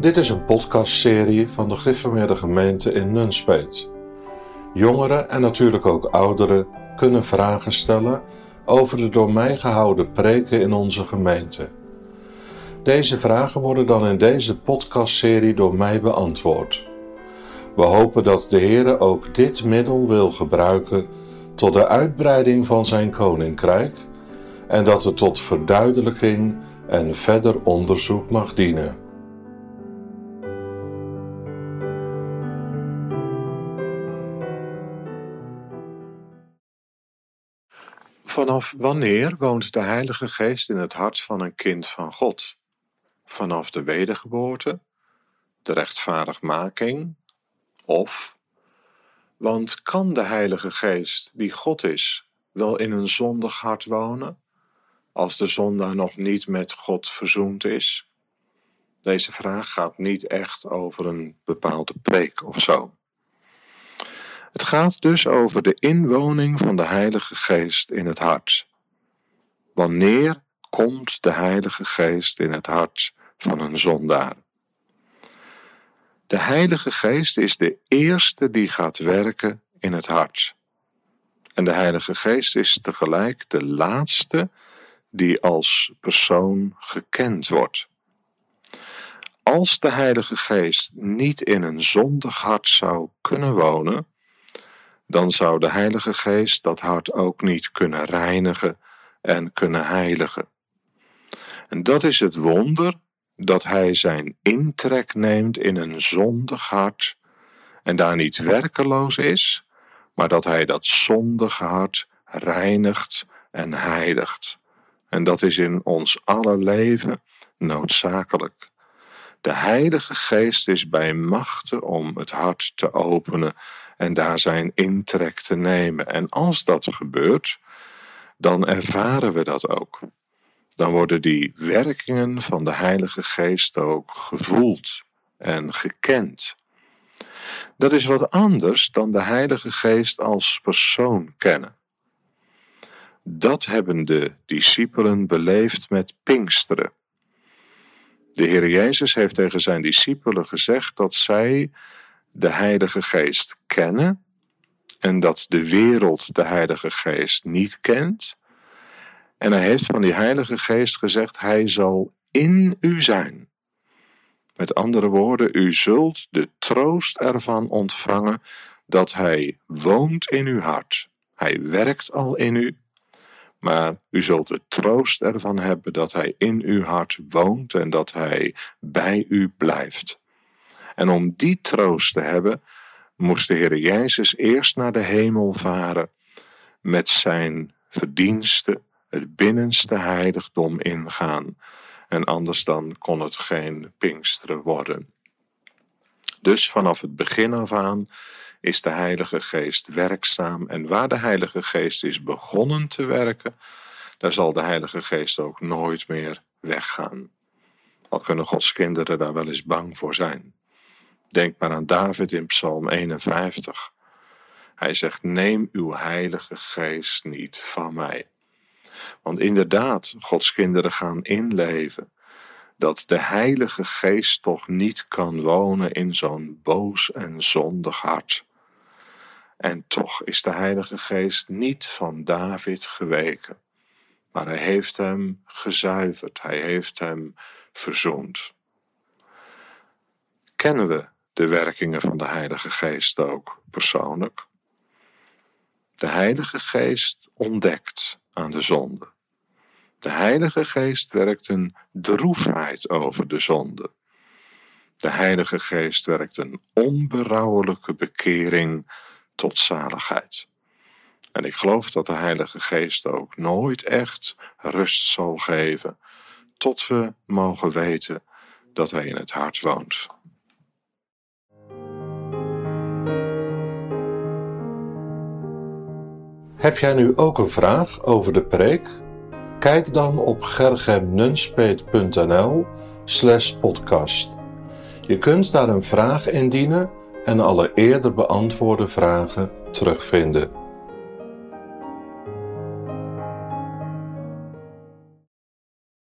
Dit is een podcastserie van de Gereformeerde Gemeente in Nunspeet. Jongeren en natuurlijk ook ouderen kunnen vragen stellen over de door mij gehouden preken in onze gemeente. Deze vragen worden dan in deze podcastserie door mij beantwoord. We hopen dat de Heer ook dit middel wil gebruiken tot de uitbreiding van zijn koninkrijk en dat het tot verduidelijking en verder onderzoek mag dienen. Vanaf wanneer woont de Heilige Geest in het hart van een kind van God? Vanaf de wedergeboorte, de rechtvaardigmaking of want kan de Heilige Geest, die God is, wel in een zondig hart wonen, als de zondaar nog niet met God verzoend is? Deze vraag gaat niet echt over een bepaalde preek of zo. Het gaat dus over de inwoning van de Heilige Geest in het hart. Wanneer komt de Heilige Geest in het hart van een zondaar? De Heilige Geest is de eerste die gaat werken in het hart. En de Heilige Geest is tegelijk de laatste die als persoon gekend wordt. Als de Heilige Geest niet in een zondig hart zou kunnen wonen, dan zou de Heilige Geest dat hart ook niet kunnen reinigen en kunnen heiligen. En dat is het wonder dat hij zijn intrek neemt in een zondig hart en daar niet werkeloos is, maar dat hij dat zondige hart reinigt en heiligt. En dat is in ons aller leven noodzakelijk. De Heilige Geest is bij machten om het hart te openen en daar zijn intrek te nemen. En als dat gebeurt, dan ervaren we dat ook dan worden die werkingen van de Heilige Geest ook gevoeld en gekend. Dat is wat anders dan de Heilige Geest als persoon kennen. Dat hebben de discipelen beleefd met Pinksteren. De Heer Jezus heeft tegen zijn discipelen gezegd dat zij de Heilige Geest kennen en dat de wereld de Heilige Geest niet kent en hij heeft van die Heilige Geest gezegd: Hij zal in u zijn. Met andere woorden, u zult de troost ervan ontvangen dat Hij woont in uw hart. Hij werkt al in u, maar u zult de troost ervan hebben dat Hij in uw hart woont en dat Hij bij u blijft. En om die troost te hebben, moest de Heer Jezus eerst naar de hemel varen met zijn verdiensten het binnenste heiligdom ingaan. En anders dan kon het geen Pinksteren worden. Dus vanaf het begin af aan is de Heilige Geest werkzaam. En waar de Heilige Geest is begonnen te werken, daar zal de Heilige Geest ook nooit meer weggaan. Al kunnen Gods kinderen daar wel eens bang voor zijn. Denk maar aan David in Psalm 51. Hij zegt: Neem uw Heilige Geest niet van mij. Want inderdaad, Gods kinderen gaan inleven dat de Heilige Geest toch niet kan wonen in zo'n boos en zondig hart. En toch is de Heilige Geest niet van David geweken, maar hij heeft hem gezuiverd, hij heeft hem verzoend. Kennen we de werkingen van de Heilige Geest ook persoonlijk? De Heilige Geest ontdekt aan de zonde. De Heilige Geest werkt een droefheid over de zonde. De Heilige Geest werkt een onberouwelijke bekering tot zaligheid. En ik geloof dat de Heilige Geest ook nooit echt rust zal geven, tot we mogen weten dat Hij in het hart woont. Heb jij nu ook een vraag over de preek? Kijk dan op gergemnunspeet.nl slash podcast. Je kunt daar een vraag indienen en alle eerder beantwoorde vragen terugvinden.